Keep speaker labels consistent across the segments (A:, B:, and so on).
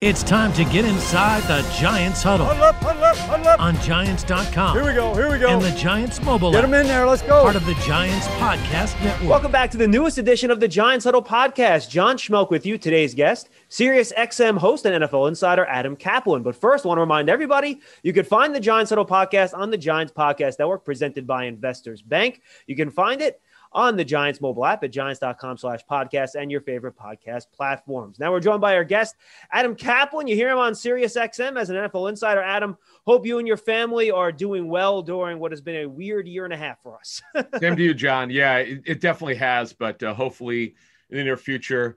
A: It's time to get inside the Giants huddle.
B: Huddle up, huddle up, huddle up.
A: On Giants.com.
B: Here we go, here we go.
A: And the Giants mobile
B: Get them in there, let's go.
A: Part of the Giants Podcast Network.
C: Welcome back to the newest edition of the Giants Huddle Podcast. John Schmeelk with you, today's guest, Sirius XM host and NFL insider Adam Caplan. But first, I want to remind everybody you can find the Giants Huddle Podcast on the Giants Podcast Network presented by Investors Bank. You can find it on the Giants mobile app at giants.com slash podcast and your favorite podcast platforms. Now we're joined by our guest, Adam Caplan. You hear him on Sirius XM as an NFL insider. Adam, hope you and your family are doing well during what has been a weird year and a half for us.
D: Same to you, John. Yeah, it, it definitely has, but uh, hopefully in the near future,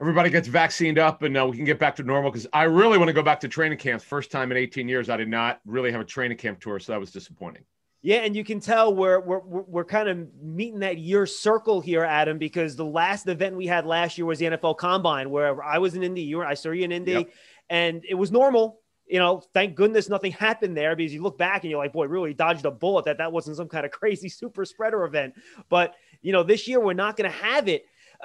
D: everybody gets vaccinated up and uh, we can get back to normal because I really want to go back to training camps. First time in 18 years, I did not really have a training camp tour, so that was disappointing.
C: Yeah, and you can tell we're we're we're kind of meeting that year circle here, Adam, because the last event we had last year was the NFL Combine, where I was in Indy, you were, I saw you in Indy, yep. and it was normal. You know, thank goodness nothing happened there because you look back and you're like, boy, really dodged a bullet that that wasn't some kind of crazy super spreader event. But you know, this year we're not going to have it.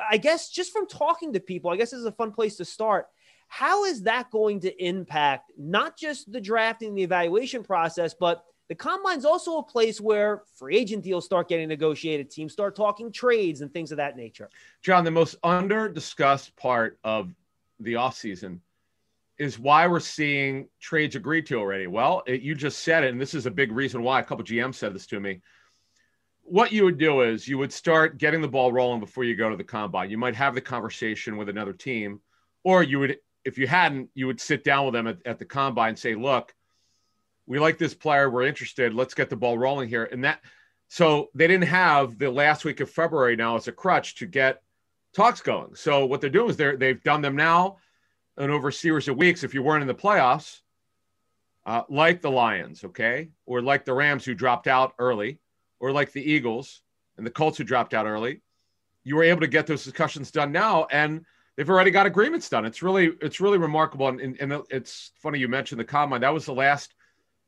C: I guess just from talking to people, I guess this is a fun place to start. How is that going to impact not just the drafting, the evaluation process, but the combine's also a place where free agent deals start getting negotiated, teams start talking trades and things of that nature.
D: John, the most under discussed part of the offseason is why we're seeing trades agreed to already. Well, it, you just said it, and this is a big reason why a couple GMs said this to me. What you would do is you would start getting the ball rolling before you go to the combine. You might have the conversation with another team, or you would, if you hadn't, you would sit down with them at, at the combine and say, look, we like this player. We're interested. Let's get the ball rolling here. And that, so they didn't have the last week of February now as a crutch to get talks going. So what they're doing is they're, they've done them now and over a series of weeks. If you weren't in the playoffs, uh, like the Lions, okay, or like the Rams who dropped out early, or like the Eagles and the Colts who dropped out early, you were able to get those discussions done now, and they've already got agreements done. It's really it's really remarkable, and, and, and it's funny you mentioned the combine. That was the last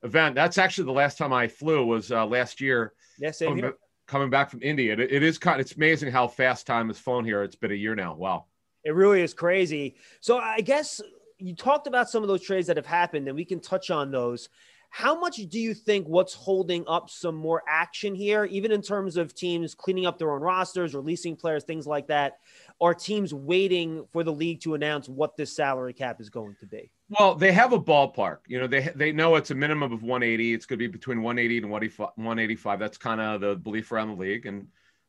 D: event. That's actually the last time I flew was uh, last year.
C: Yes,
D: yeah, coming, coming, back from Indy. It, it is kind. It's amazing how fast time has flown here. It's been a year now. Wow.
C: It really is crazy. So I guess you talked about some of those trades that have happened, and we can touch on those. How much do you think what's holding up some more action here, even in terms of teams cleaning up their own rosters, releasing players, things like that? Are teams waiting for the league to announce what this salary cap is going to be?
D: Well, they have a ballpark. You know, they they know it's a minimum of 180. It's going to be between 180 and 185. That's kind of the belief around the league, and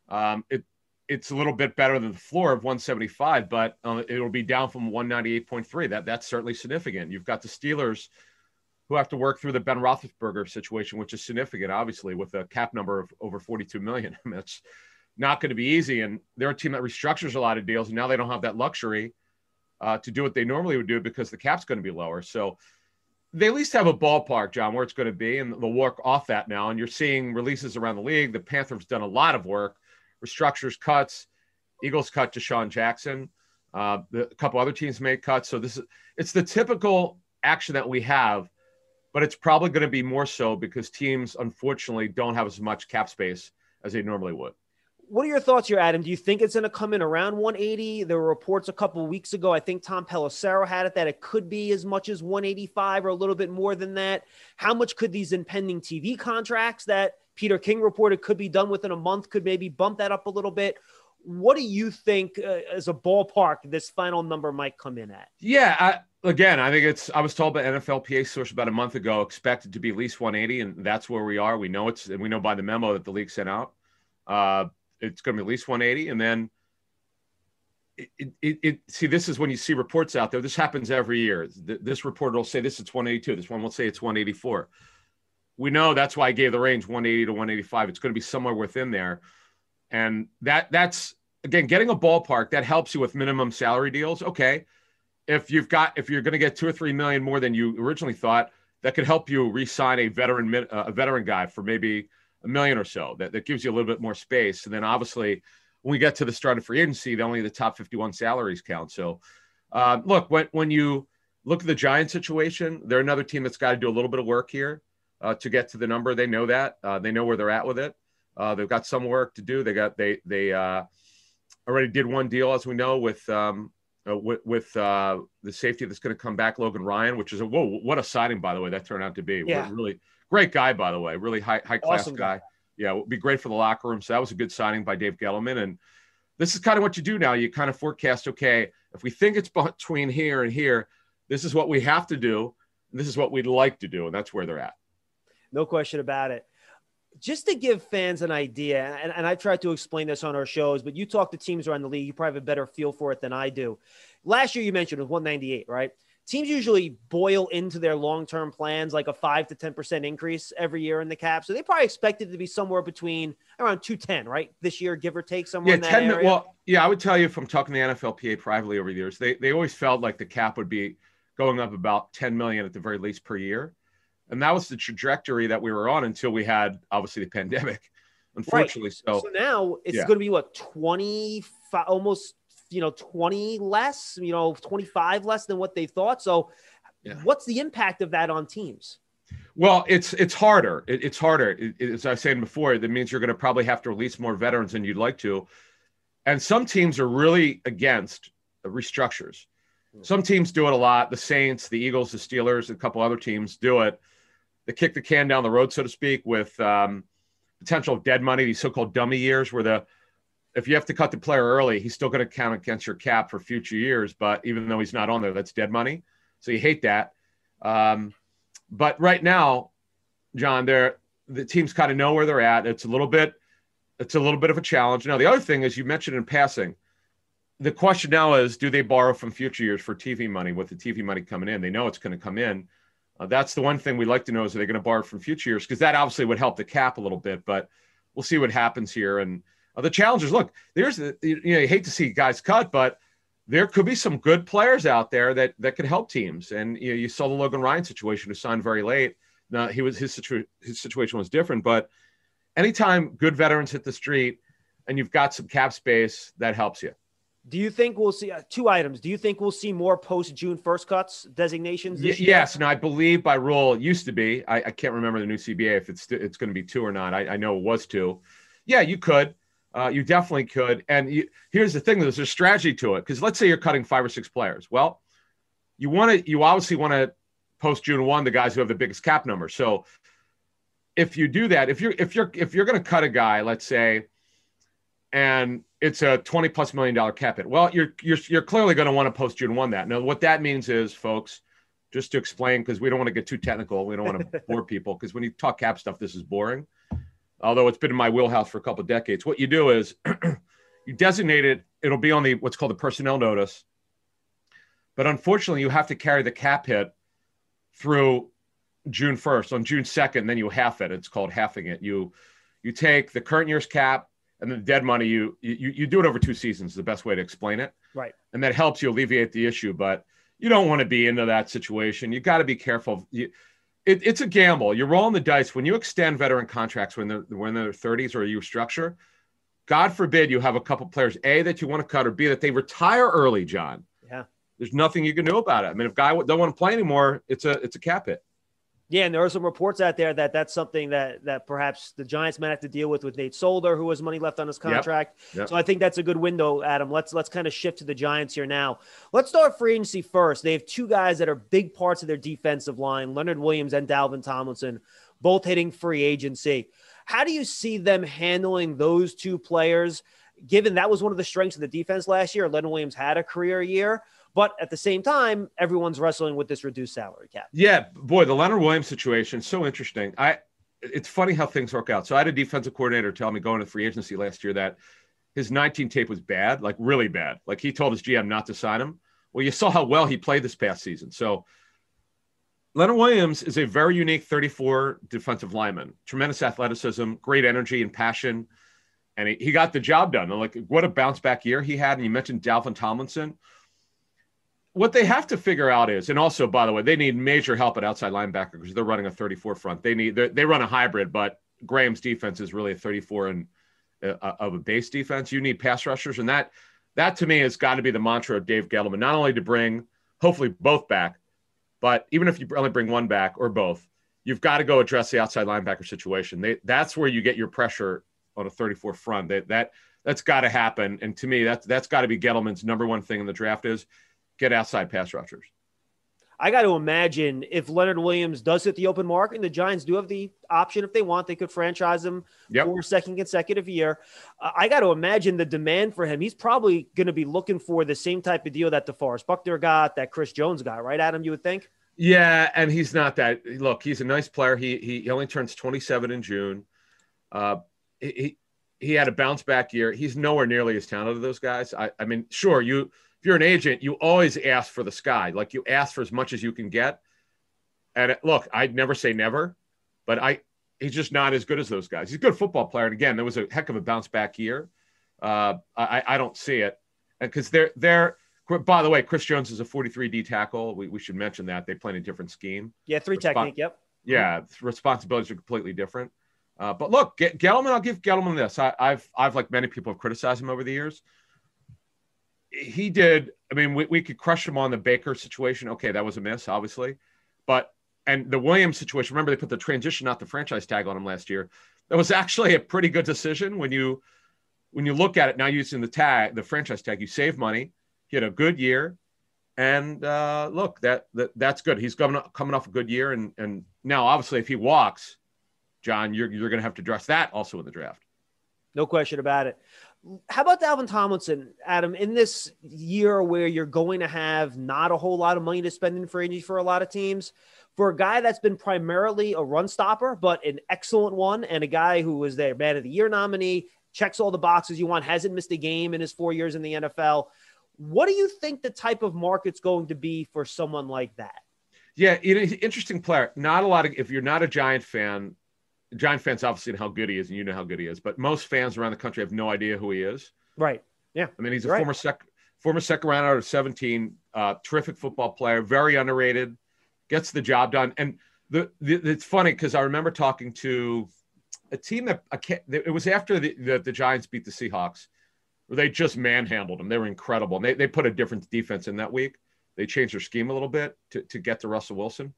D: um, it it's a little bit better than the floor of 175, but uh, it'll be down from 198.3. That that's certainly significant. You've got the Steelers who have to work through the Ben Roethlisberger situation, which is significant, obviously, with a cap number of over 42 million. It's not going to be easy, and they're a team that restructures a lot of deals, and now they don't have that luxury uh, to do what they normally would do because the cap's going to be lower. So they at least have a ballpark, John, where it's going to be, and they'll work off that now. And you're seeing releases around the league. The Panthers done a lot of work, restructures cuts. Eagles cut DeSean Jackson. Uh, a couple other teams made cuts. So this is it's the typical action that we have, but it's probably going to be more so because teams unfortunately don't have as much cap space as they normally would
C: what are your thoughts here, Adam? Do you think it's going to come in around 180? There were reports a couple weeks ago. I think Tom Pelissero had it that it could be as much as 185 or a little bit more than that. How much could these impending TV contracts that Peter King reported could be done within a month could maybe bump that up a little bit? What do you think, uh, as a ballpark, this final number might come in at?
D: Yeah, I, again, I think it's. I was told by NFLPA source about a month ago, expected to be at least 180, and that's where we are. We know it's, and we know by the memo that the league sent out. Uh, it's going to be at least 180, and then it, it, it, see this is when you see reports out there. This happens every year. This reporter will say this is 182. This one will say it's 184. We know that's why I gave the range 180 to 185. It's going to be somewhere within there, and that that's again getting a ballpark that helps you with minimum salary deals. Okay, if you've got if you're going to get two or three million more than you originally thought, that could help you re-sign a veteran a veteran guy for maybe a million or so. That, that gives you a little bit more space. And then obviously, when we get to the start of free agency, the only the top 51 salaries count. So, uh, look, when, when you look at the Giant situation, they're another team that's got to do a little bit of work here uh, to get to the number. They know that. Uh, they know where they're at with it. Uh, they've got some work to do. They got they they uh, already did one deal, as we know, with um, uh, with, with uh, the safety that's going to come back, Logan Ryan, which is a whoa, what a signing by the way that turned out to be.
C: Yeah.
D: really great guy by the way, really high high class
C: Awesome
D: guy. Yeah, would be great for the locker room. So that was a good signing by Dave Gettleman. And this is kind of what you do now. You kind of forecast, okay, if we think it's between here and here, this is what we have to do. This is what we'd like to do, and that's where they're at.
C: No question about it. Just to give fans an idea, and, and I've tried to explain this on our shows, but you talk to teams around the league, you probably have a better feel for it than I do. Last year, you mentioned it was 198, right? Teams usually boil into their long term plans like a 5 to 10% increase every year in the cap. So they probably expected it to be somewhere between around 210, right? This year, give or take somewhere
D: Yeah,
C: in that
D: 10
C: area.
D: well, yeah, I would tell you from talking to the NFLPA privately over the years, they, they always felt like the cap would be going up about 10 million at the very least per year. And that was the trajectory that we were on until we had obviously the pandemic, unfortunately. So,
C: so now it's
D: yeah.
C: going to be what 25 almost you know 20 less you know 25 less than what they thought so
D: Yeah.
C: what's the impact of that on teams
D: well, it's it's harder. It, it's harder. It, it- as I was saying before, that means you're going to probably have to release more veterans than you'd like to. And some teams are really against restructures. Some teams do it a lot. The Saints, the Eagles, the Steelers, a couple other teams do it. They kick the can down the road, so to speak, with um, potential dead money, these so-called dummy years, where the if you have to cut the player early, he's still going to count against your cap for future years. But even though he's not on there, that's dead money. So you hate that. Um, but right now, John, they're the teams kind of know where they're at. It's a little bit, it's a little bit of a challenge. Now, the other thing is you mentioned in passing, the question now is, do they borrow from future years for TV money with the TV money coming in? They know it's going to come in. Uh, that's the one thing we'd like to know is are they going to borrow from future years? Because that obviously would help the cap a little bit, but we'll see what happens here. And the challengers, look, there's, you know, you hate to see guys cut, but there could be some good players out there that that could help teams. And you know, you saw the Logan Ryan situation who signed very late. Now he was his situ- his situation was different, but anytime good veterans hit the street and you've got some cap space, that helps you.
C: do you think we'll see uh, two items do you think we'll see more post june first cuts designations
D: Y-
C: year?
D: yes, and I believe by rule it used to be. I, I can't remember the new CBA if it's it's going to be two or not. I, I know it was two. Yeah, you could. Uh, you definitely could. And you, here's the thing: there's a strategy to it. Because let's say you're cutting five or six players. Well, you want to. You obviously want to post June one the guys who have the biggest cap number. So if you do that, if you're if you're if you're going to cut a guy, let's say, and it's a 20 plus million dollar cap hit. Well, you're you're you're clearly going to want to post June one that. Now, what that means is, folks, just to explain, because we don't want to get too technical, we don't want to bore people, because when you talk cap stuff, this is boring. Although it's been in my wheelhouse for a couple of decades. What you do is you designate it. It'll be on the what's called the personnel notice. But unfortunately, you have to carry the cap hit through June 1st. On June 2nd, then you half it. It's called halving it. You you take the current year's cap and then the dead money. You you you do it over two seasons. Is the best way to explain it.
C: Right.
D: And that helps you alleviate the issue. But you don't want to be into that situation. You got to be careful. You, it, it's a gamble. You're rolling the dice when you extend veteran contracts when they're when they're 30s or you structure. God forbid you have a couple players a that you want to cut or b that they retire early. John.
C: Yeah.
D: There's nothing you can do about it. I mean, if guy don't want to play anymore, it's a it's a cap hit.
C: Yeah, and there are some reports out there that that's something that that perhaps the Giants might have to deal with with Nate Solder, who has money left on his contract.
D: Yep.
C: So I think that's a good window, Adam. Let's let's kind of shift to the Giants here now. Let's start free agency first. They have two guys that are big parts of their defensive line: Leonard Williams and Dalvin Tomlinson, both hitting free agency. How do you see them handling those two players? Given that was one of the strengths of the defense last year, Leonard Williams had a career year, but at the same time, everyone's wrestling with this reduced salary cap.
D: Yeah, boy, the Leonard Williams situation is so interesting. I it's funny how things work out. So I had a defensive coordinator tell me going to free agency last year that his 19 tape was bad, like really bad. Like he told his GM not to sign him. Well, you saw how well he played this past season. So Leonard Williams is a very unique 34 defensive lineman, tremendous athleticism, great energy and passion. And he, he got the job done. And like what a bounce back year he had. And you mentioned Dalvin Tomlinson. What they have to figure out is, and also by the way, they need major help at outside linebacker because they're running a 34 front. They need they run a hybrid, but Graham's defense is really a 34 and uh, of a base defense. You need pass rushers, and that that to me has got to be the mantra of Dave Gettleman. Not only to bring hopefully both back, but even if you only bring one back or both, you've got to go address the outside linebacker situation. They, that's where you get your pressure on a 34 front. That that that's got to happen. And to me, that's that's got to be Gettleman's number one thing in the draft is get outside pass rushers.
C: I got to imagine if Leonard Williams does hit the open market, and the Giants do have the option if they want, they could franchise him
D: Yep.
C: for a second consecutive year. Uh, I got to imagine the demand for him. He's probably going to be looking for the same type of deal that DeForest Buckner got, that Chris Jones got, right, Adam? You would think.
D: Yeah, and he's not that. Look, he's a nice player. He he, he only turns 27 in June. Uh, he he- he had a bounce back year. He's nowhere nearly as talented as those guys. I I mean, sure, you if you're an agent, you always ask for the sky. Like you ask for as much as you can get. And it- look, I'd never say never, but I he's just not as good as those guys. He's a good football player, and again, there was a heck of a bounce back year. Uh, I I don't see it, because they're they're. By the way, Chris Jones is a 43 D tackle. We, we should mention that they play in a different scheme.
C: Yeah, three
D: Respon-
C: technique. Yep.
D: Yeah, responsibilities are completely different. Uh, but look, Get- Gettleman, I'll give Gettleman this. I, I've, I've like many people have criticized him over the years. He did. I mean, we, we could crush him on the Baker situation. Okay, that was a miss, obviously. But and the Williams situation. Remember, they put the transition, not the franchise tag on him last year. That was actually a pretty good decision when you when you look at it now using the tag, the franchise tag. You save money. He had a good year. And uh, look, that, that that's good. He's coming coming off a good year, and and now obviously if he walks, John, you're you're going to have to address that also in the draft.
C: No question about it. How about Dalvin Tomlinson, Adam? In this year where you're going to have not a whole lot of money to spend in free agency for a lot of teams, for a guy that's been primarily a run stopper, but an excellent one, and a guy who was their man of the year nominee, checks all the boxes you want, hasn't missed a game in his four years in the NFL. What do you think the type of market's going to be for someone like that?
D: Yeah, an interesting player. Not a lot of if you're not a Giant fan, Giant fans obviously know how good he is, and you know how good he is. But most fans around the country have no idea who he is.
C: Right. Yeah.
D: I mean, he's a
C: Right.
D: former sec former second round out of 17, uh, terrific football player, very underrated, gets the job done. And the, the it's funny because I remember talking to a team that I can't, it was after the, the, the Giants beat the Seahawks, where they just manhandled them. They were incredible. And they, they put a different defense in that week. They changed their scheme a little bit to, to get to Russell Wilson.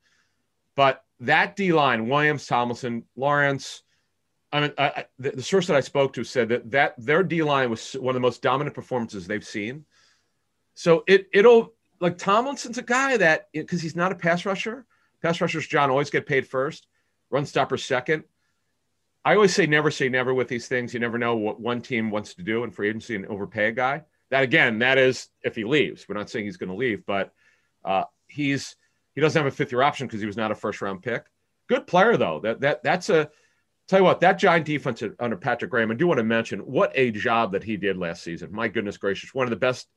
D: But that D line, Williams, Tomlinson, Lawrence, I mean, I, the, the source that I spoke to said that that their D line was one of the most dominant performances they've seen. So it it'll like Tomlinson's a guy that because he's not a pass rusher. Pass rushers, John, always get paid first. Run stopper second. I always say never say never with these things. You never know what one team wants to do in free agency and overpay a guy. That again, that is if he leaves. We're not saying he's going to leave, but uh, he's he doesn't have a fifth year option because he was not a first round pick. Good player though. That that that's a tell you what that giant defense under Patrick Graham. I do want to mention what a job that he did last season. My goodness gracious, one of the best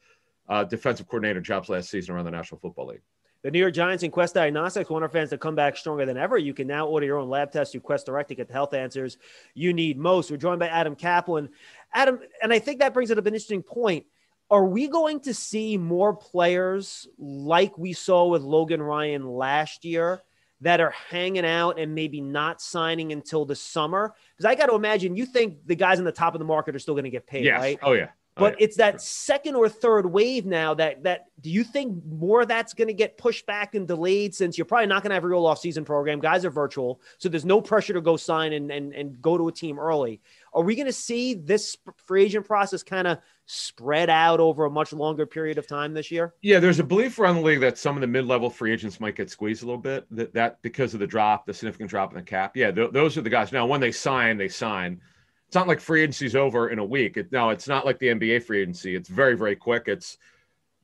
D: uh, defensive coordinator jobs last season around the National Football League.
C: The New York Giants and Quest Diagnostics want our fans to come back stronger than ever. You can now order your own lab test through Quest Direct to get the health answers you need most. We're joined by Adam Caplan. Adam, and I think that brings up an interesting point. Are we going to see more players like we saw with Logan Ryan last year that are hanging out and maybe not signing until the summer? Because I got to imagine you think the guys in the top of the market are still going to get paid,
D: Yes.
C: right?
D: Oh yeah. Oh,
C: but
D: yeah.
C: it's that second or third wave now that that do you think more of that's going to get pushed back and delayed since you're probably not going to have a real off-season program guys are virtual so there's no pressure to go sign and and, and go to a team early are we going to see this free agent process kind of spread out over a much longer period of time this year
D: Yeah, there's a belief around the league that some of the mid-level free agents might get squeezed a little bit. That that because of the drop, the significant drop in the cap. Yeah, th- those are the guys. Now, when they sign, they sign. It's not like free agency's over in a week. It, no, it's not like the NBA free agency. It's very, very quick. It's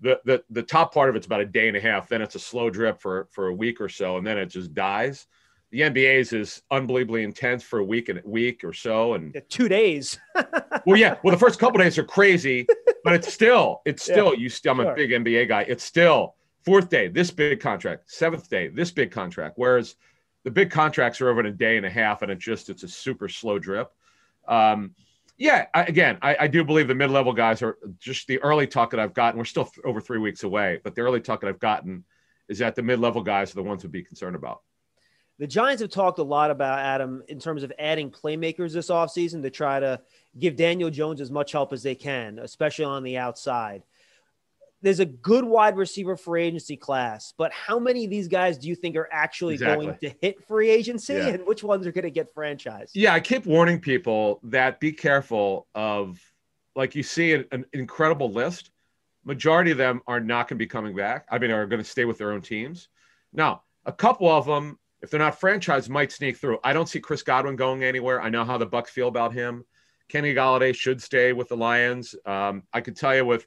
D: the the the top part of it's about a day and a half. Then it's a slow drip for for a week or so, and then it just dies. The NBA's is unbelievably intense for a week and a week or so, and
C: Yeah, two days
D: well, yeah. Well, the first couple days are crazy, but it's still, it's still. You still, I'm
C: sure.
D: a big NBA guy. It's still fourth day, this big contract. Seventh day, this big contract. Whereas the big contracts are over in a day and a half, and it just it's a super slow drip. Um, yeah, I, again, I, I do believe the mid-level guys are just the early talk that I've gotten. We're still th- over three weeks away, but the early talk that I've gotten is that the mid-level guys are the ones to be concerned about.
C: The Giants have talked a lot about Adam in terms of adding playmakers this offseason to try to give Daniel Jones as much help as they can, especially on the outside. There's a good wide receiver free agency class, but how many of these guys do you think are actually
D: Exactly.
C: going to hit free agency
D: Yeah.
C: and which ones are going to get franchised?
D: Yeah, I keep warning people that be careful of like you see an, an incredible list. Majority of them are not going to be coming back. I mean, are going to stay with their own teams. Now, a couple of them, if they're not franchised, might sneak through. I don't see Chris Godwin going anywhere. I know how the Bucks feel about him. Kenny Golladay should stay with the Lions. Um, I can tell you with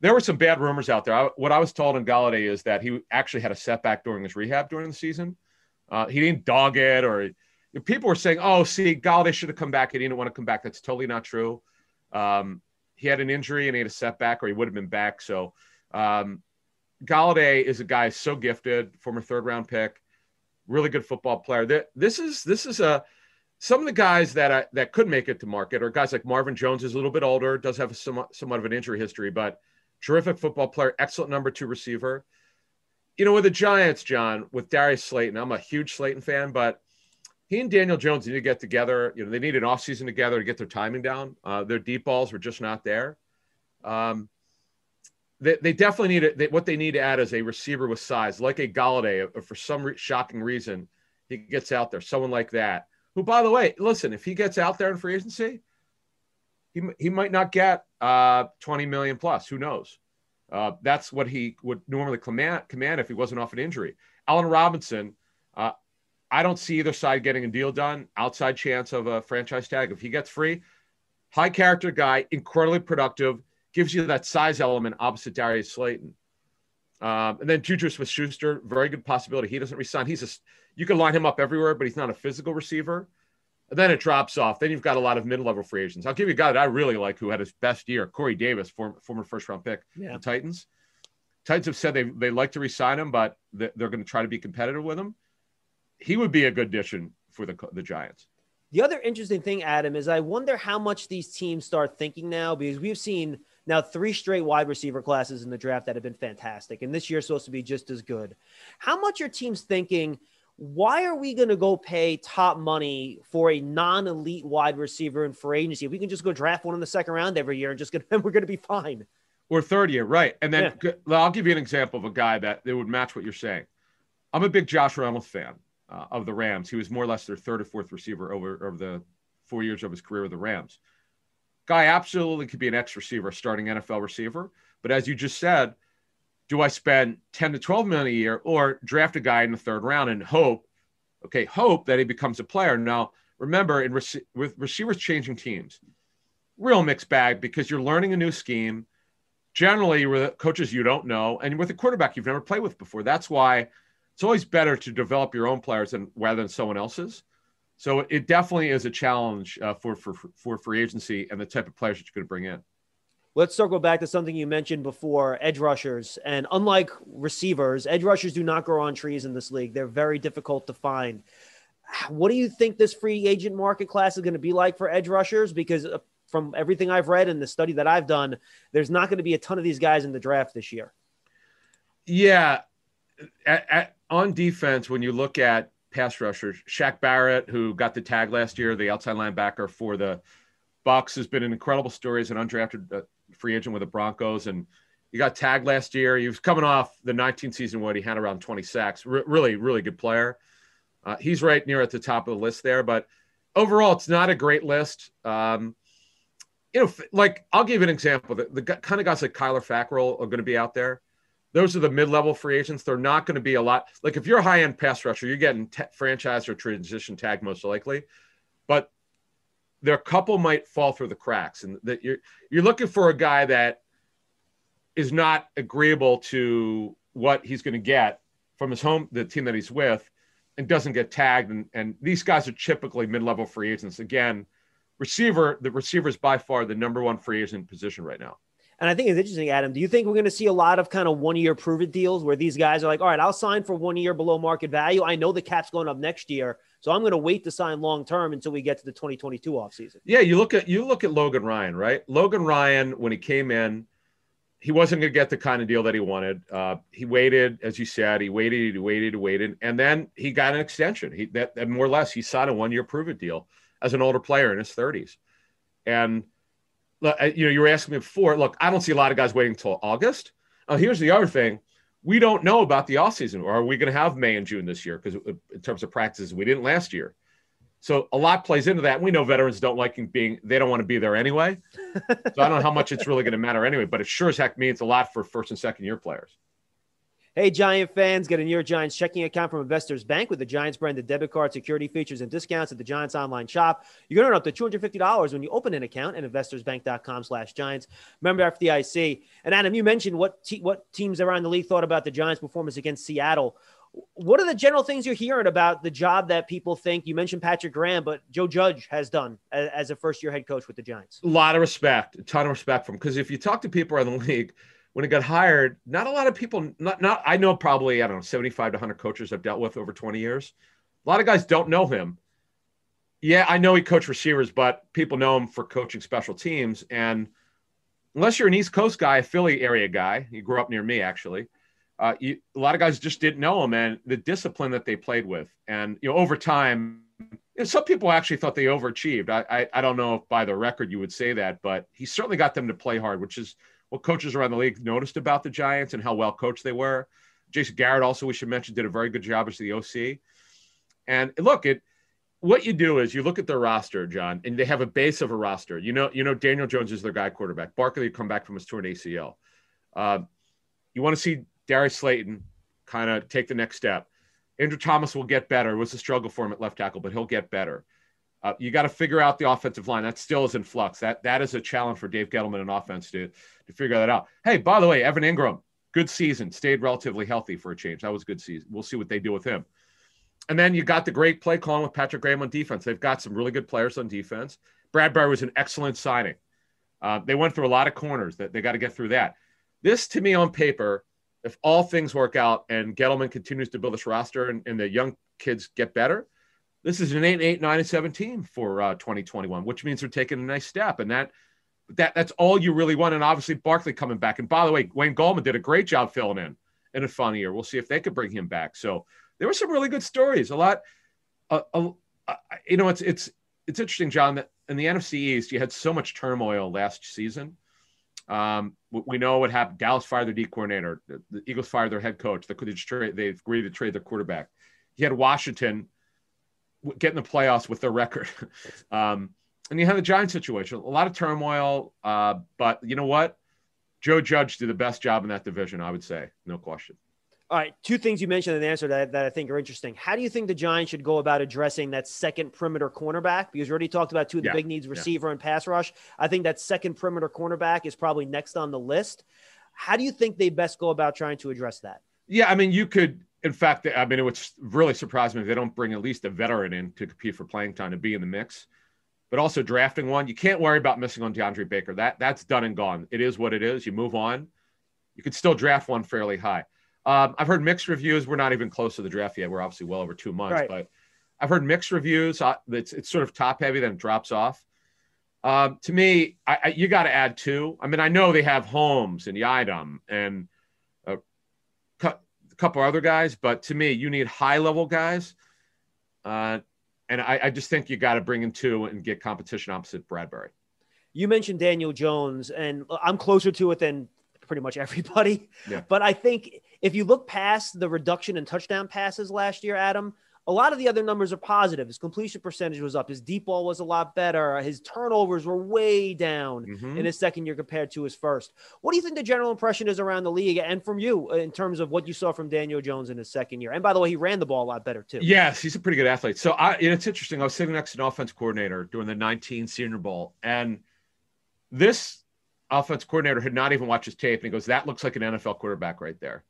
D: there were some bad rumors out there. I, what I was told in Golladay is that he actually had a setback during his rehab during the season. Uh, he didn't dog it, or people were saying, "Oh, see, Golladay should have come back. He didn't want to come back." That's totally not true. Um, he had an injury and he had a setback, or he would have been back. So, um, Golladay is a guy so gifted, former third round pick, really good football player. This is this is a some of the guys that I, that could make it to market are guys like Marvin Jones, is a little bit older, does have somewhat, somewhat of an injury history, but terrific football player, excellent number two receiver. You know, with the Giants, John, with Darius Slayton, I'm a huge Slayton fan, but he and Daniel Jones need to get together. You know, they need an offseason together to get their timing down. Uh, their deep balls were just not there. Um, they, they definitely need it. They, what they need to add is a receiver with size, like a Golladay. For some re- shocking reason, he gets out there. Someone like that who, by the way, listen, if he gets out there in free agency, he, he might not get uh, 20 million plus. Who knows? Uh, that's what he would normally command, command if he wasn't off an injury. Allen Robinson, uh, I don't see either side getting a deal done. Outside chance of a franchise tag. If he gets free, high character guy, incredibly productive, gives you that size element opposite Darius Slayton. Um, and then Juju Smith Schuster, very good possibility. He doesn't resign. He's a, you can line him up everywhere, but he's not a physical receiver. And then it drops off. Then you've got a lot of mid level free agents. I'll give you a guy that I really like who had his best year Corey Davis, former, former first round pick, yeah. the Titans. Titans have said they, they like to resign him, but they're going to try to be competitive with him. He would be a good addition for the, the Giants.
C: The other interesting thing, Adam, is I wonder how much these teams start thinking now because we've seen now three straight wide receiver classes in the draft that have been fantastic, and this year's supposed to be just as good. How much are teams thinking? Why are we going to go pay top money for a non-elite wide receiver in free agency? We can just go draft one in the second round every year and just gonna, we're going to be fine.
D: Or third year, right? And then yeah. I'll give you an example of a guy that, that would match what you're saying. I'm a big Josh Reynolds fan uh, of the Rams. He was more or less their third or fourth receiver over, over the four years of his career with the Rams. Guy absolutely could be an X receiver, starting NFL receiver. But as you just said, do I spend 10 to 12 million a year or draft a guy in the third round and hope, okay, hope that he becomes a player? Now, remember, in rec- with receivers changing teams, real mixed bag because you're learning a new scheme. Generally, with coaches you don't know, and with a quarterback you've never played with before. That's why it's always better to develop your own players than rather than someone else's. So it definitely is a challenge uh, for, for for free agency and the type of players that you're going to bring in.
C: Let's circle back to something you mentioned before edge rushers. And unlike receivers, edge rushers do not grow on trees in this league. They're very difficult to find. What do you think this free agent market class is going to be like for edge rushers? Because uh, from everything I've read and the study that I've done, there's not going to be a ton of these guys in the draft this year.
D: Yeah. At, at, on defense, when you look at pass rushers, Shaq Barrett, who got the tag last year, the outside linebacker for the Bucks, has been an incredible story as an undrafted uh, free agent with the Broncos. And he got tagged last year. He was coming off the 19 season when he had around 20 sacks. R- really, really good player. Uh, he's right near at the top of the list there. But overall, it's not a great list. Um, you know, like I'll give you an example. The, the kind of guys like Kyler Fackrell are going to be out there those are the mid-level free agents. They're not going to be a lot. Like if you're a high-end pass rusher, you're getting t- franchise or transition tag most likely, but there a couple might fall through the cracks, and that you're you're looking for a guy that is not agreeable to what he's going to get from his home, the team that he's with, and doesn't get tagged. And, and these guys are typically mid-level free agents. Again, receiver, the receiver is by far the number one free agent position right now.
C: And I think it's interesting, Adam. Do you think we're going to see a lot of kind of one year prove it deals where these guys are like, all right, I'll sign for one year below market value. I know the cap's going up next year. So I'm going to wait to sign long term until we get to the 2022 offseason.
D: Yeah, you look at you look at Logan Ryan, right? Logan Ryan, when he came in, he wasn't going to get the kind of deal that he wanted. Uh, he waited, as you said, he waited, he waited, he waited, and then he got an extension. He that, and more or less he signed a one year prove it deal as an older player in his 30s, and you know, you were asking me before. Look, I don't see a lot of guys waiting until August. Uh, here's the other thing: we don't know about the offseason. Or are we going to have May and June this year? Because uh, in terms of practices, we didn't last year. So a lot plays into that. We know veterans don't like being, they don't want to be there anyway. so I don't know how much it's really going to matter anyway, but it sure as heck means a lot for first and second year players.
C: Hey, Giant fans, get a New York Giants checking account from Investors Bank with the Giants branded debit card security features and discounts at the Giants online shop. You're going to earn up to $250 when you open an account at investorsbank.com slash Giants. Remember FDIC. And Adam, you mentioned what, te- what teams around the league thought about the Giants' performance against Seattle. What are the general things you're hearing about the job that people think? You mentioned Patrick Graham, but Joe Judge has done as, as a first year head coach with the Giants.
D: A lot of respect, a ton of respect from because if you talk to people around the league – when he got hired, not a lot of people, not, not, I know probably, I don't know, 75 to 100 coaches I've dealt with over 20 years. A lot of guys don't know him. Yeah, I know he coached receivers, but people know him for coaching special teams. And unless you're an East Coast guy, a Philly area guy, he grew up near me actually. Uh, you, a lot of guys just didn't know him and the discipline that they played with. And, you know, over time, you know, some people actually thought they overachieved. I, I, I don't know if by the record you would say that, but he certainly got them to play hard, which is what coaches around the league noticed about the Giants and how well coached they were. Jason Garrett, also, we should mention, did a very good job as the OC. And look, it what you do is you look at their roster, John, and they have a base of a roster. You know, you know, Daniel Jones is their guy quarterback. Barkley come back from his torn ACL. Uh, you want to see Darius Slayton kind of take the next step. Andrew Thomas will get better. It was a struggle for him at left tackle, but he'll get better. Uh, you got to figure out the offensive line. That still is in flux. That that is a challenge for Dave Gettleman and offense to to figure that out. Hey, by the way, Evan Engram, good season, stayed relatively healthy for a change. That was a good season. We'll see what they do with him. And then you got the great play calling with Patrick Graham on defense. They've got some really good players on defense. Bradberry was an excellent signing. Uh, they went through a lot of corners that they got to get through that. This, to me, on paper, if all things work out and Gettleman continues to build this roster and, and the young kids get better, this is an 8, 8, 9, and 17 for uh, 2021, which means they're taking a nice step. And that – that that's all you really want. And obviously Barkley coming back. And by the way, Wayne Gallman did a great job filling in in a fun year. We'll see if they could bring him back. So there were some really good stories. A lot, uh, uh, you know, it's it's it's interesting, John, that in the NFC East you had so much turmoil last season. Um, we know what happened. Dallas fired their D coordinator. The, the Eagles fired their head coach. They, trade, they agreed to trade their quarterback. He had Washington getting the playoffs with their record. um, and you have the Giant situation, a lot of turmoil. Uh, but you know what? Joe Judge did the best job in that division, I would say, no question.
C: All right, two things you mentioned in the answer that, that I think are interesting. How do you think the Giants should go about addressing that second perimeter cornerback? Because you already talked about two of the
D: yeah,
C: big needs, receiver yeah. and pass rush. I think that second perimeter cornerback is probably next on the list. How do you think they best go about trying to address that?
D: Yeah, I mean, you could, in fact, I mean, it would really surprise me if they don't bring at least a veteran in to compete for playing time to be in the mix but also drafting one. You can't worry about missing on DeAndre Baker. That that's done and gone. It is what it is. You move on. You could still draft one fairly high. Um, I've heard mixed reviews. We're not even close to the draft yet. We're obviously well over two months, right. but I've heard mixed reviews. Uh, it's it's sort of top heavy, then it drops off. Um, to me, I, I, you got to add two. I mean, I know they have Holmes and Yiadom and couple other guys, but to me, you need high level guys. Uh, and I, I just think you got to bring in two and get competition opposite Bradberry.
C: You mentioned Daniel Jones, and I'm closer to it than pretty much everybody.
D: Yeah.
C: But I think if you look past the reduction in touchdown passes last year, Adam, a lot of the other numbers are positive. His completion percentage was up. His deep ball was a lot better. His turnovers were way down mm-hmm. in his second year compared to his first. What do you think the general impression is around the league and from you in terms of what you saw from Daniel Jones in his second year? And by the way, he ran the ball a lot better too.
D: Yes, he's a pretty good athlete. So I, it's interesting. I was sitting next to an offense coordinator during the 19 Senior Bowl, and this offense coordinator had not even watched his tape, and he goes, "That looks like an NFL quarterback right there."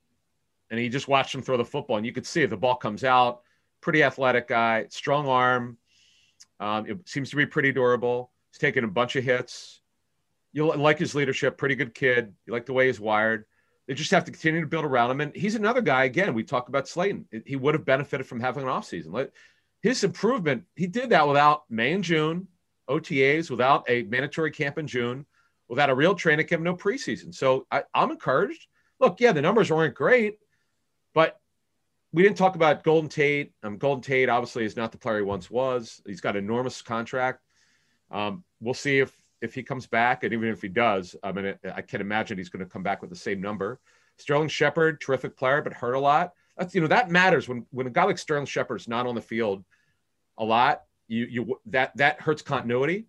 D: And he just watched him throw the football, and you could see if the ball comes out pretty athletic guy, strong arm. Um, it seems to be pretty durable. He's taken a bunch of hits. You like his leadership, pretty good kid. You like the way he's wired. They just have to continue to build around him. And he's another guy, again, we talked about Slayton. He would have benefited from having an offseason. His improvement, he did that without May and June, OTAs, without a mandatory camp in June, without a real training camp, no preseason. So I, I'm encouraged. Look, yeah, the numbers weren't great, but we didn't talk about Golden Tate. Um, Golden Tate obviously is not the player he once was. He's got an enormous contract. Um, we'll see if if he comes back, and even if he does, I mean, I can't imagine he's going to come back with the same number. Sterling Shepard, terrific player, but hurt a lot. That's you know that matters when when a guy like Sterling Shepard is not on the field a lot. you you that that hurts continuity.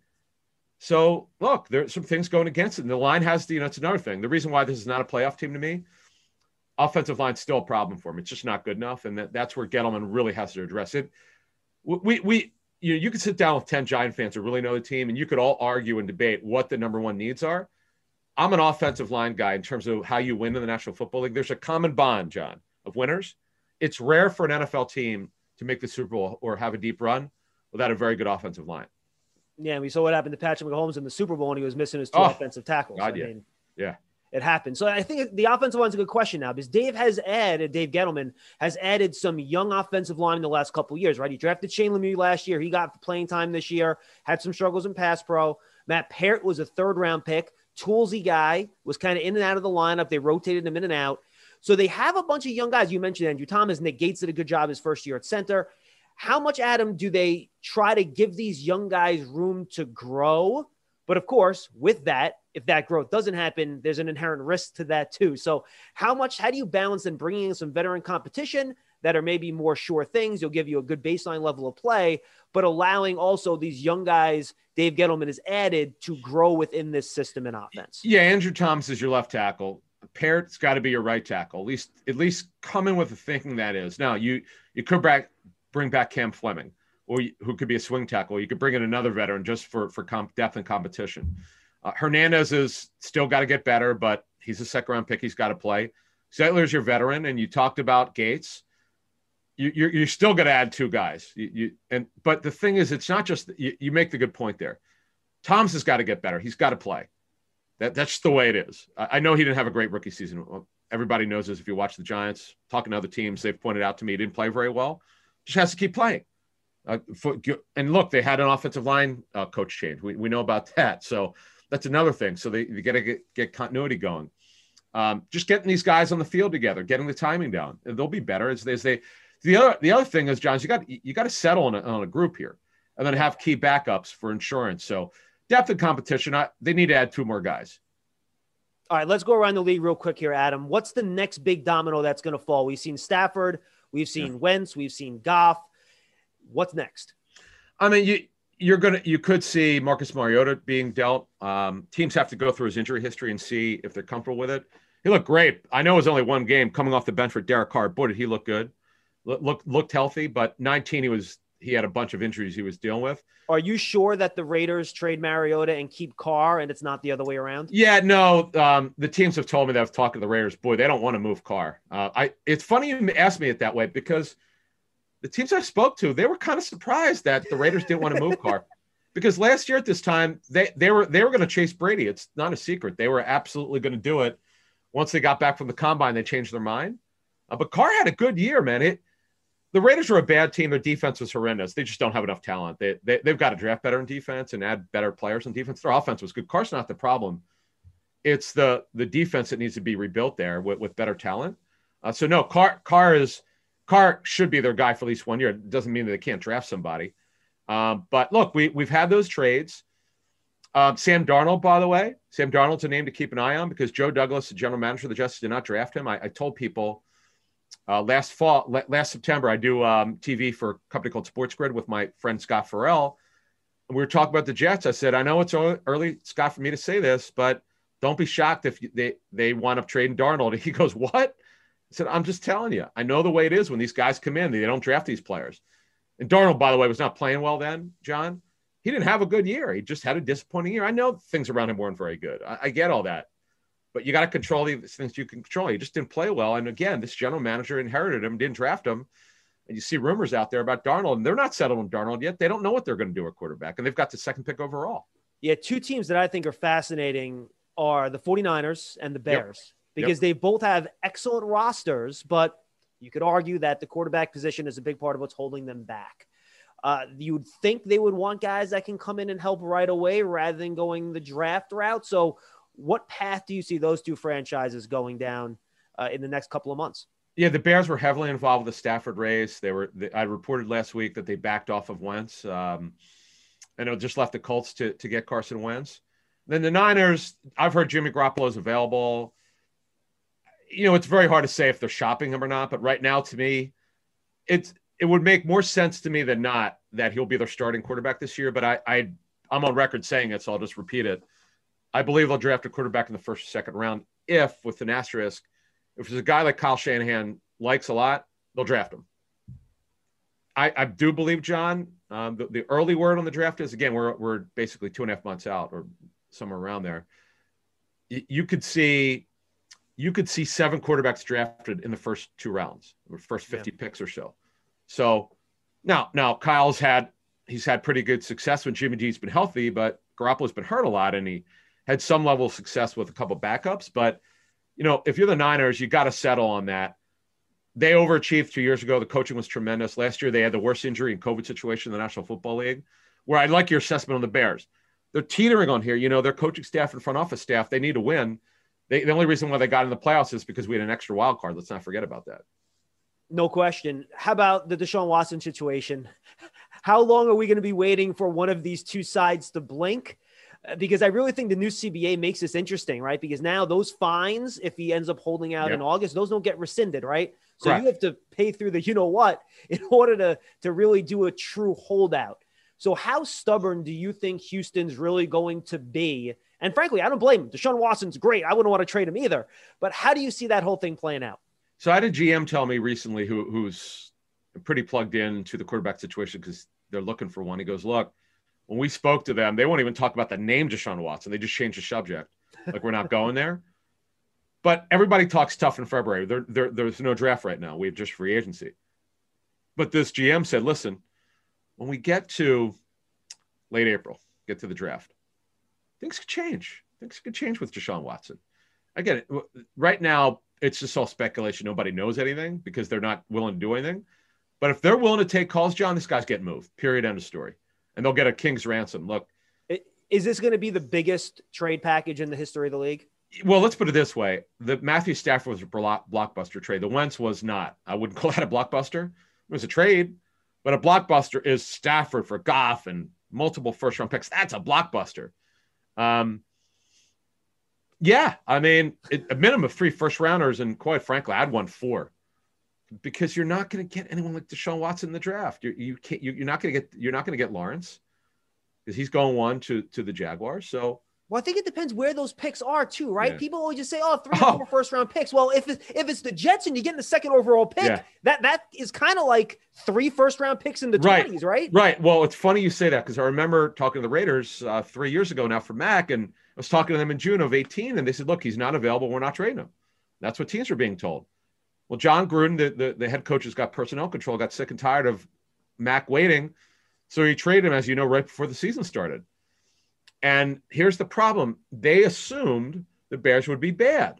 D: So look, there's some things going against it. And the line has, you know, it's another thing. The reason why this is not a playoff team to me, offensive line's still a problem for me. It's just not good enough, and that, that's where Gettleman really has to address it. We we you know, you could sit down with ten Giant fans who really know the team, and you could all argue and debate what the number one needs are. I'm an offensive line guy in terms of how you win in the National Football League. There's a common bond, John, of winners. It's rare for an NFL team to make the Super Bowl or have a deep run without a very good offensive line.
C: Yeah, we saw what happened to Patrick Mahomes in the Super Bowl when he was missing his two
D: Oh,
C: offensive tackles.
D: God,
C: I
D: yeah.
C: mean,
D: Yeah.
C: It happened. So I think the offensive line's a good question now because Dave has added, Dave Gettleman has added some young offensive line in the last couple years, right? He drafted Shane Lemieux last year. He got playing time this year, had some struggles in pass pro. Matt Parrott was a third round pick, toolsy guy, was kind of in and out of the lineup. They rotated him in and out. So they have a bunch of young guys. You mentioned Andrew Thomas. Nick Gates did a good job his first year at center. How much, Adam, do they try to give these young guys room to grow? But of course, with that, if that growth doesn't happen, there's an inherent risk to that too. So, how much, how do you balance in bringing in some veteran competition that are maybe more sure things? You'll give you a good baseline level of play, but allowing also these young guys, Dave Gettleman has added to grow within this system and offense.
D: Yeah, Andrew Thomas is your left tackle. Parrott's got to be your right tackle. At least, at least come in with the thinking that is. Now, you you could bring back Cam Fleming, or who could be a swing tackle. You could bring in another veteran just for for comp, depth and competition. Uh, Hernandez is still got to get better, but he's a second round pick. He's got to play. Zeitler's your veteran, and you talked about Gates. You, you're, you're still going to add two guys. You, you and but the thing is, it's not just you, you make the good point there. Tom's has got to get better. He's got to play. That that's the way it is. I, I know he didn't have a great rookie season. Everybody knows this. If you watch the Giants, talking to other teams, they've pointed out to me he didn't play very well. Just has to keep playing. Uh, for, and look, they had an offensive line uh, coach change. We, we know about that. So that's another thing. So they, they got to get, get continuity going. Um, just getting these guys on the field together, getting the timing down. They'll be better as, as they. The other the other thing is, John, you got you got to settle on a, on a group here, and then have key backups for insurance. So depth of competition, I, they need to add two more guys.
C: All right, let's go around the league real quick here, Adam. What's the next big domino that's going to fall? We've seen Stafford, we've seen
D: Yeah.
C: Wentz, we've seen Goff. What's next?
D: I mean, you you're gonna you could see Marcus Mariota being dealt. Um, teams have to go through his injury history and see if they're comfortable with it. He looked great. I know it was only one game coming off the bench for Derek Carr. Boy, did he look good. Look, looked looked healthy, but 19 he was he had a bunch of injuries he was dealing with.
C: Are you sure that the Raiders trade Mariota and keep Carr and it's not the other way around?
D: Yeah, no. Um, the teams have told me that I've talked to the Raiders. Boy, they don't want to move Carr. Uh, I. It's funny you asked me it that way because the teams I spoke to, they were kind of surprised that the Raiders didn't want to move Carr. Because last year at this time, they they were they were going to chase Brady. It's not a secret. They were absolutely going to do it. Once they got back from the combine, they changed their mind. Uh, but Carr had a good year, man. It the Raiders are a bad team. Their defense was horrendous. They just don't have enough talent. They, they they've got to draft better in defense and add better players in defense. Their offense was good. Carr's not the problem. It's the the defense that needs to be rebuilt there with, with better talent. Uh, so no, Carr Carr is Carr should be their guy for at least one year. It doesn't mean that they can't draft somebody. Um, but look, we we've had those trades. Um, Sam Darnold, by the way, Sam Darnold's a name to keep an eye on because Joe Douglas, the general manager of the Jets, did not draft him. I, I told people uh, last fall, la- last September, I do um, TV for a company called Sports Grid with my friend Scott Ferrall. And we were talking about the Jets. I said, I know it's early- Scott, for me to say this, but don't be shocked if they they wind up trading Darnold. He goes, "What?" Said, "I'm just telling you. I know the way it is when these guys come in. They don't draft these players." And Darnold, by the way, was not playing well then. John, he didn't have a good year. He just had a disappointing year. I know things around him weren't very good. I, I get all that, but you got to control the things you can control. He just didn't play well. And again, this general manager inherited him, didn't draft him. And you see rumors out there about Darnold, and they're not settled on Darnold yet. They don't know what they're going to do at quarterback, and they've got the second pick overall.
C: Yeah, two teams that I think are fascinating are the 49ers and the Bears
D: Yep.
C: Because they both have excellent rosters, but you could argue that the quarterback position is a big part of what's holding them back. Uh, you would think they would want guys that can come in and help right away rather than going the draft route. So, what path do you see those two franchises going down uh, in the next couple of months?
D: Yeah, the Bears were heavily involved with the Stafford race. They were. They, I reported last week that they backed off of Wentz, um, and it just left the Colts to to get Carson Wentz. Then the Niners. I've heard Jimmy Garoppolo is available. You know, it's very hard to say if they're shopping him or not. But right now, to me, it's it would make more sense to me than not that he'll be their starting quarterback this year, but I, I I'm on record saying it, so I'll just repeat it. I believe they'll draft a quarterback in the first or second round if, with an asterisk, if there's a guy like Kyle Shanahan likes a lot, they'll draft him. I, I do believe, John, um, the, the early word on the draft is again, we're, we're basically two and a half months out or somewhere around there. Y- you could see, you could see seven quarterbacks drafted in the first two rounds or first 50 yeah. picks or so. So now, now Kyle's had, he's had pretty good success when Jimmy G's been healthy, but Garoppolo's been hurt a lot and he had some level of success with a couple backups. But, you know, if you're the Niners, you got to settle on that they overachieved two years ago. The coaching was tremendous. Last year, they had the worst injury and COVID situation in the National Football League. Where I like your assessment on the Bears. They're teetering on here. You know, their coaching staff and front office staff, they need to win. They, the only reason why they got in the playoffs is because we had an extra wild card. Let's not forget about that.
C: No question. How about the Deshaun Watson situation? How long are we going to be waiting for one of these two sides to blink? Because I really think the new CBA makes this interesting, right? Because now those fines, if he ends up holding out yep. in August, those don't get rescinded, right? So Correct. you have to pay through the you know what in order to to really do a true holdout. So how stubborn do you think Houston's really going to be? And frankly, I don't blame him. Deshaun Watson's great. I wouldn't want to trade him either. But how do you see that whole thing playing out?
D: So I had a GM tell me recently who who's pretty plugged in to the quarterback situation because they're looking for one. He goes, look, when we spoke to them, they won't even talk about the name Deshaun Watson. They just changed the subject. Like we're not going there. But everybody talks tough in February. There, there, there's no draft right now. We have just free agency. But this GM said, listen, when we get to late April, get to the draft, things could change. Things could change with Deshaun Watson. Again, right now, it's just all speculation. Nobody knows anything because they're not willing to do anything. But if they're willing to take calls, John, this guy's getting moved. Period. End of story. And they'll get a king's ransom. Look,
C: is this going to be the biggest trade package in the history of the league?
D: well, let's put it this way: the Matthew Stafford was a blockbuster trade. The Wentz was not. I wouldn't call that a blockbuster. It was a trade, but a blockbuster is Stafford for Goff and multiple first round picks. That's a blockbuster. Um, yeah, I mean, it, a minimum of three first rounders, and quite frankly, I'd want four because you're not going to get anyone like Deshaun Watson in the draft. You you can't. You, are not going to get. You're not going to get Lawrence because he's going one to to the Jaguars. So
C: well, I think it depends where those picks are too, right? Yeah. People always just say, "Oh, three oh. four first round picks." Well, if it's, if it's the Jets and you get in the second overall pick, yeah. that that is kind of like three first round picks in the twenties, right.
D: right? Right. Well, it's funny you say that because I remember talking to the Raiders uh, three years ago now for Mack, and I was talking to them in June of eighteen, and they said, "Look, he's not available. We're not trading him." That's what teams were being told. Well, Jon Gruden, the, the, the head coach, has got personnel control, got sick and tired of Mack waiting, so he traded him, as you know, right before the season started. And here's the problem they assumed the Bears would be bad.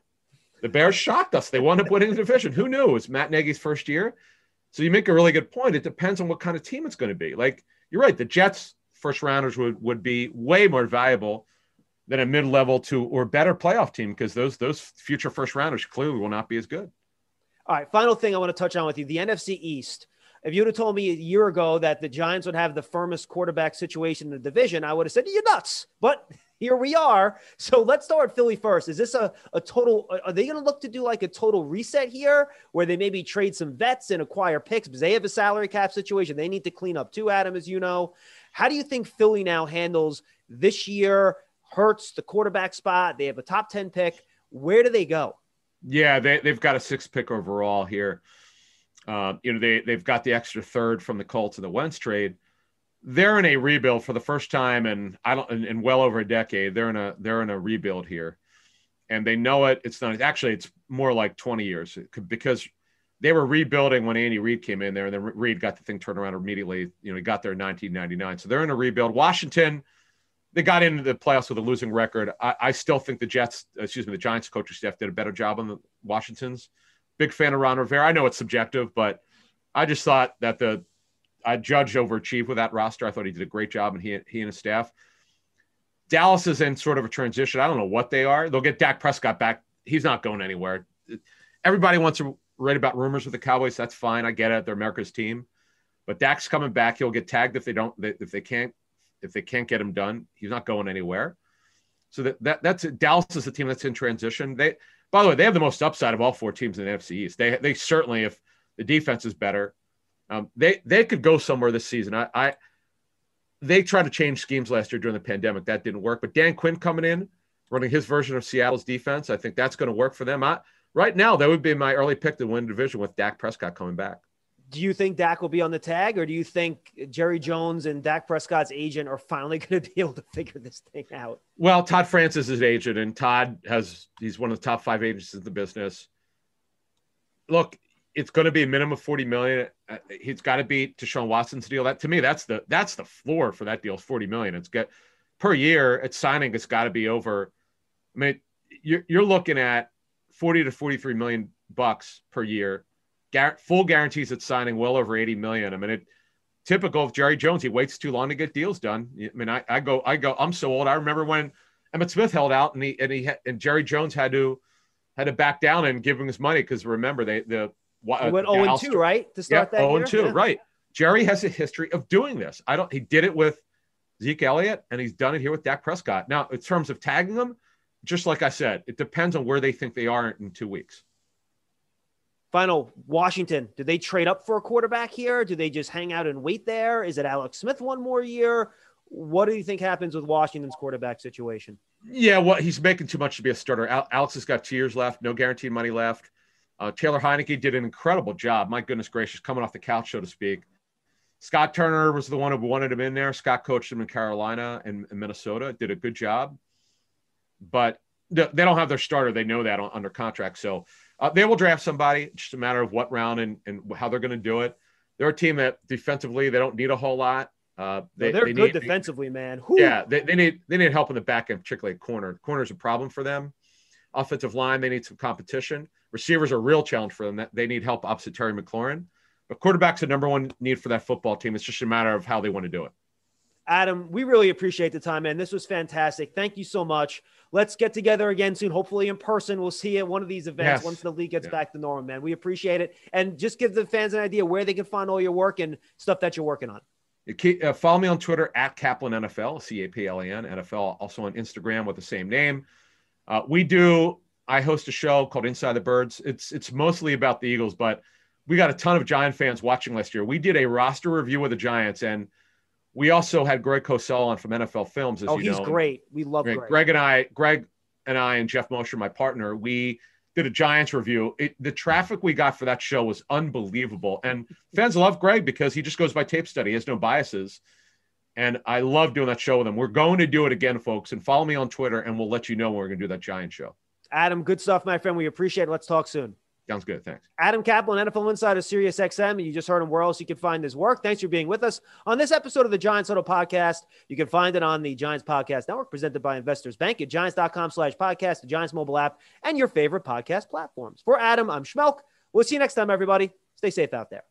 D: The Bears shocked us. They wound up winning the division. Who knew? It was Matt Nagy's first year. So you make a really good point. It depends on what kind of team it's going to be. Like you're right, the Jets first rounders would, would be way more valuable than a mid-level to or better playoff team because those those future first rounders clearly will not be as good.
C: All right, final thing I want to touch on with you: the NFC East. If you'd have told me a year ago that the Giants would have the firmest quarterback situation in the division, I would have said, You're nuts. But here we are. So let's start Philly first. Is this a, a total, are they going to look to do like a total reset here where they maybe trade some vets and acquire picks because they have a salary cap situation they need to clean up too, Adam, as you know? How do you think Philly now handles this year? Hurts the quarterback spot. They have a top 10 pick. Where do they go?
D: Yeah, they, they've got a six pick overall here. Uh, you know, they they've got the extra third from the Colts and the Wentz trade. They're in a rebuild for the first time in I don't in, in well over a decade. They're in a they're in a rebuild here, and they know it. It's not actually it's more like 20 years because they were rebuilding when Andy Reid came in there, and then Reid got the thing turned around immediately. You know, he got there in 1999, so they're in a rebuild. Washington, they got into the playoffs with a losing record. I, I still think the Jets, excuse me, the Giants coaching staff did a better job on the Washington's. Big fan of Ron Rivera. I know it's subjective, but I just thought that the I judged overachieved with that roster. I thought he did a great job, and he he and his staff. Dallas is in sort of a transition. I don't know what they are. They'll get Dak Prescott back. He's not going anywhere. Everybody wants to write about rumors with the Cowboys. That's fine. I get it. They're America's team. But Dak's coming back. He'll get tagged if they don't if they can't if they can't get him done. He's not going anywhere. So that, that that's Dallas is the team that's in transition. They by the way, they have the most upside of all four teams in the NFC East. They they certainly, if the defense is better, Um, they they could go somewhere this season. I, I they tried to change schemes last year during the pandemic. That didn't work. But Dan Quinn coming in, running his version of Seattle's defense, I think that's going to work for them. I, right now, that would be my early pick to win the division with Dak Prescott coming back.
C: Do you think Dak will be on the tag, or do you think Jerry Jones and Dak Prescott's agent are finally going to be able to figure this thing out?
D: Well, Todd France is agent, and Todd has he's one of the top five agents in the business. Look, it's going to be a minimum of 40 million. Uh, he's got to beat Deshaun Watson's deal. That to me, that's the that's the floor for that deal 40 million. It's get per year at signing. It's got to be over. I mean, you're you're looking at 40 to 43 million bucks per year. Gar- full guarantees at signing, well over 80 million. I mean, it typical of Jerry Jones. He waits too long to get deals done. I mean, I, I go, I go. I'm so old. I remember when Emmitt Smith held out, and he and he and Jerry Jones had to had to back down and give him his money because remember they the
C: he went 0 and 2, right? To start
D: yeah,
C: that
D: 0
C: year?
D: 2,
C: Yeah.
D: right. Jerry has a history of doing this. I don't, he did it with Zeke Elliott and he's done it here with Dak Prescott. Now, in terms of tagging them, just like I said, it depends on where they think they are in two weeks.
C: Final Washington. Do they trade up for a quarterback here? Do they just hang out and wait there? Is it Alex Smith one more year? What do you think happens with Washington's quarterback situation?
D: Yeah, well, he's making too much to be a starter. Al- Alex has got two years left, no guaranteed money left. Uh, Taylor Heinicke did an incredible job. My goodness gracious, coming off the couch, so to speak. Scott Turner was the one who wanted him in there. Scott coached him in Carolina and, and Minnesota, did a good job. But they they don't have their starter. They know that on, under contract. So uh, they will draft somebody. It's just a matter of what round and, and how they're going to do it. They're a team that defensively, they don't need a whole lot. Uh, they,
C: They're
D: they
C: good
D: need-
C: defensively, man. Whew.
D: yeah, they, they need they need help in the back end, particularly corner. Corner's a problem for them. Offensive line, they need some competition. Receivers are a real challenge for them. That they need help opposite Terry McLaurin. But quarterback's the number one need for that football team. It's just a matter of how they want to do it.
C: Adam, we really appreciate the time, man. This was fantastic. Thank you so much. Let's get together again soon, hopefully in person. We'll see you at one of these events
D: Yes.
C: once the league gets
D: Yeah.
C: back to normal, man. We appreciate it. And just give the fans an idea where they can find all your work and stuff that you're working on.
D: Uh, follow me on Twitter at Caplan NFL, C A P L A N NFL. Also on Instagram with the same name. Uh, we do. I host a show called Inside the Birds. It's it's mostly about the Eagles, but we got a ton of Giant fans watching last year. We did a roster review of the Giants, and we also had Greg Cosell on from NFL Films. As
C: Oh,
D: you
C: he's
D: know.
C: great. We love
D: Greg,
C: Greg.
D: Greg and I, Greg and I, and Jeff Mosher, my partner, we did a Giants review. It, the traffic we got for that show was unbelievable, and fans love Greg because he just goes by tape study. He has no biases, and I love doing that show with him. We're going to do it again, folks, and follow me on Twitter, and we'll let you know when we're going to do that Giant show.
C: Adam, good stuff, my friend. We appreciate it. Let's talk soon.
D: Sounds good. Thanks.
C: Adam Caplan, NFL Insider, Sirius XM, and you just heard him where else you can find his work. Thanks for being with us on this episode of the Giants Huddle Podcast. You can find it on the Giants Podcast Network, presented by Investors Bank at giants.com slash podcast, the Giants mobile app, and your favorite podcast platforms. For Adam, I'm Schmeelk. We'll see you next time, everybody. Stay safe out there.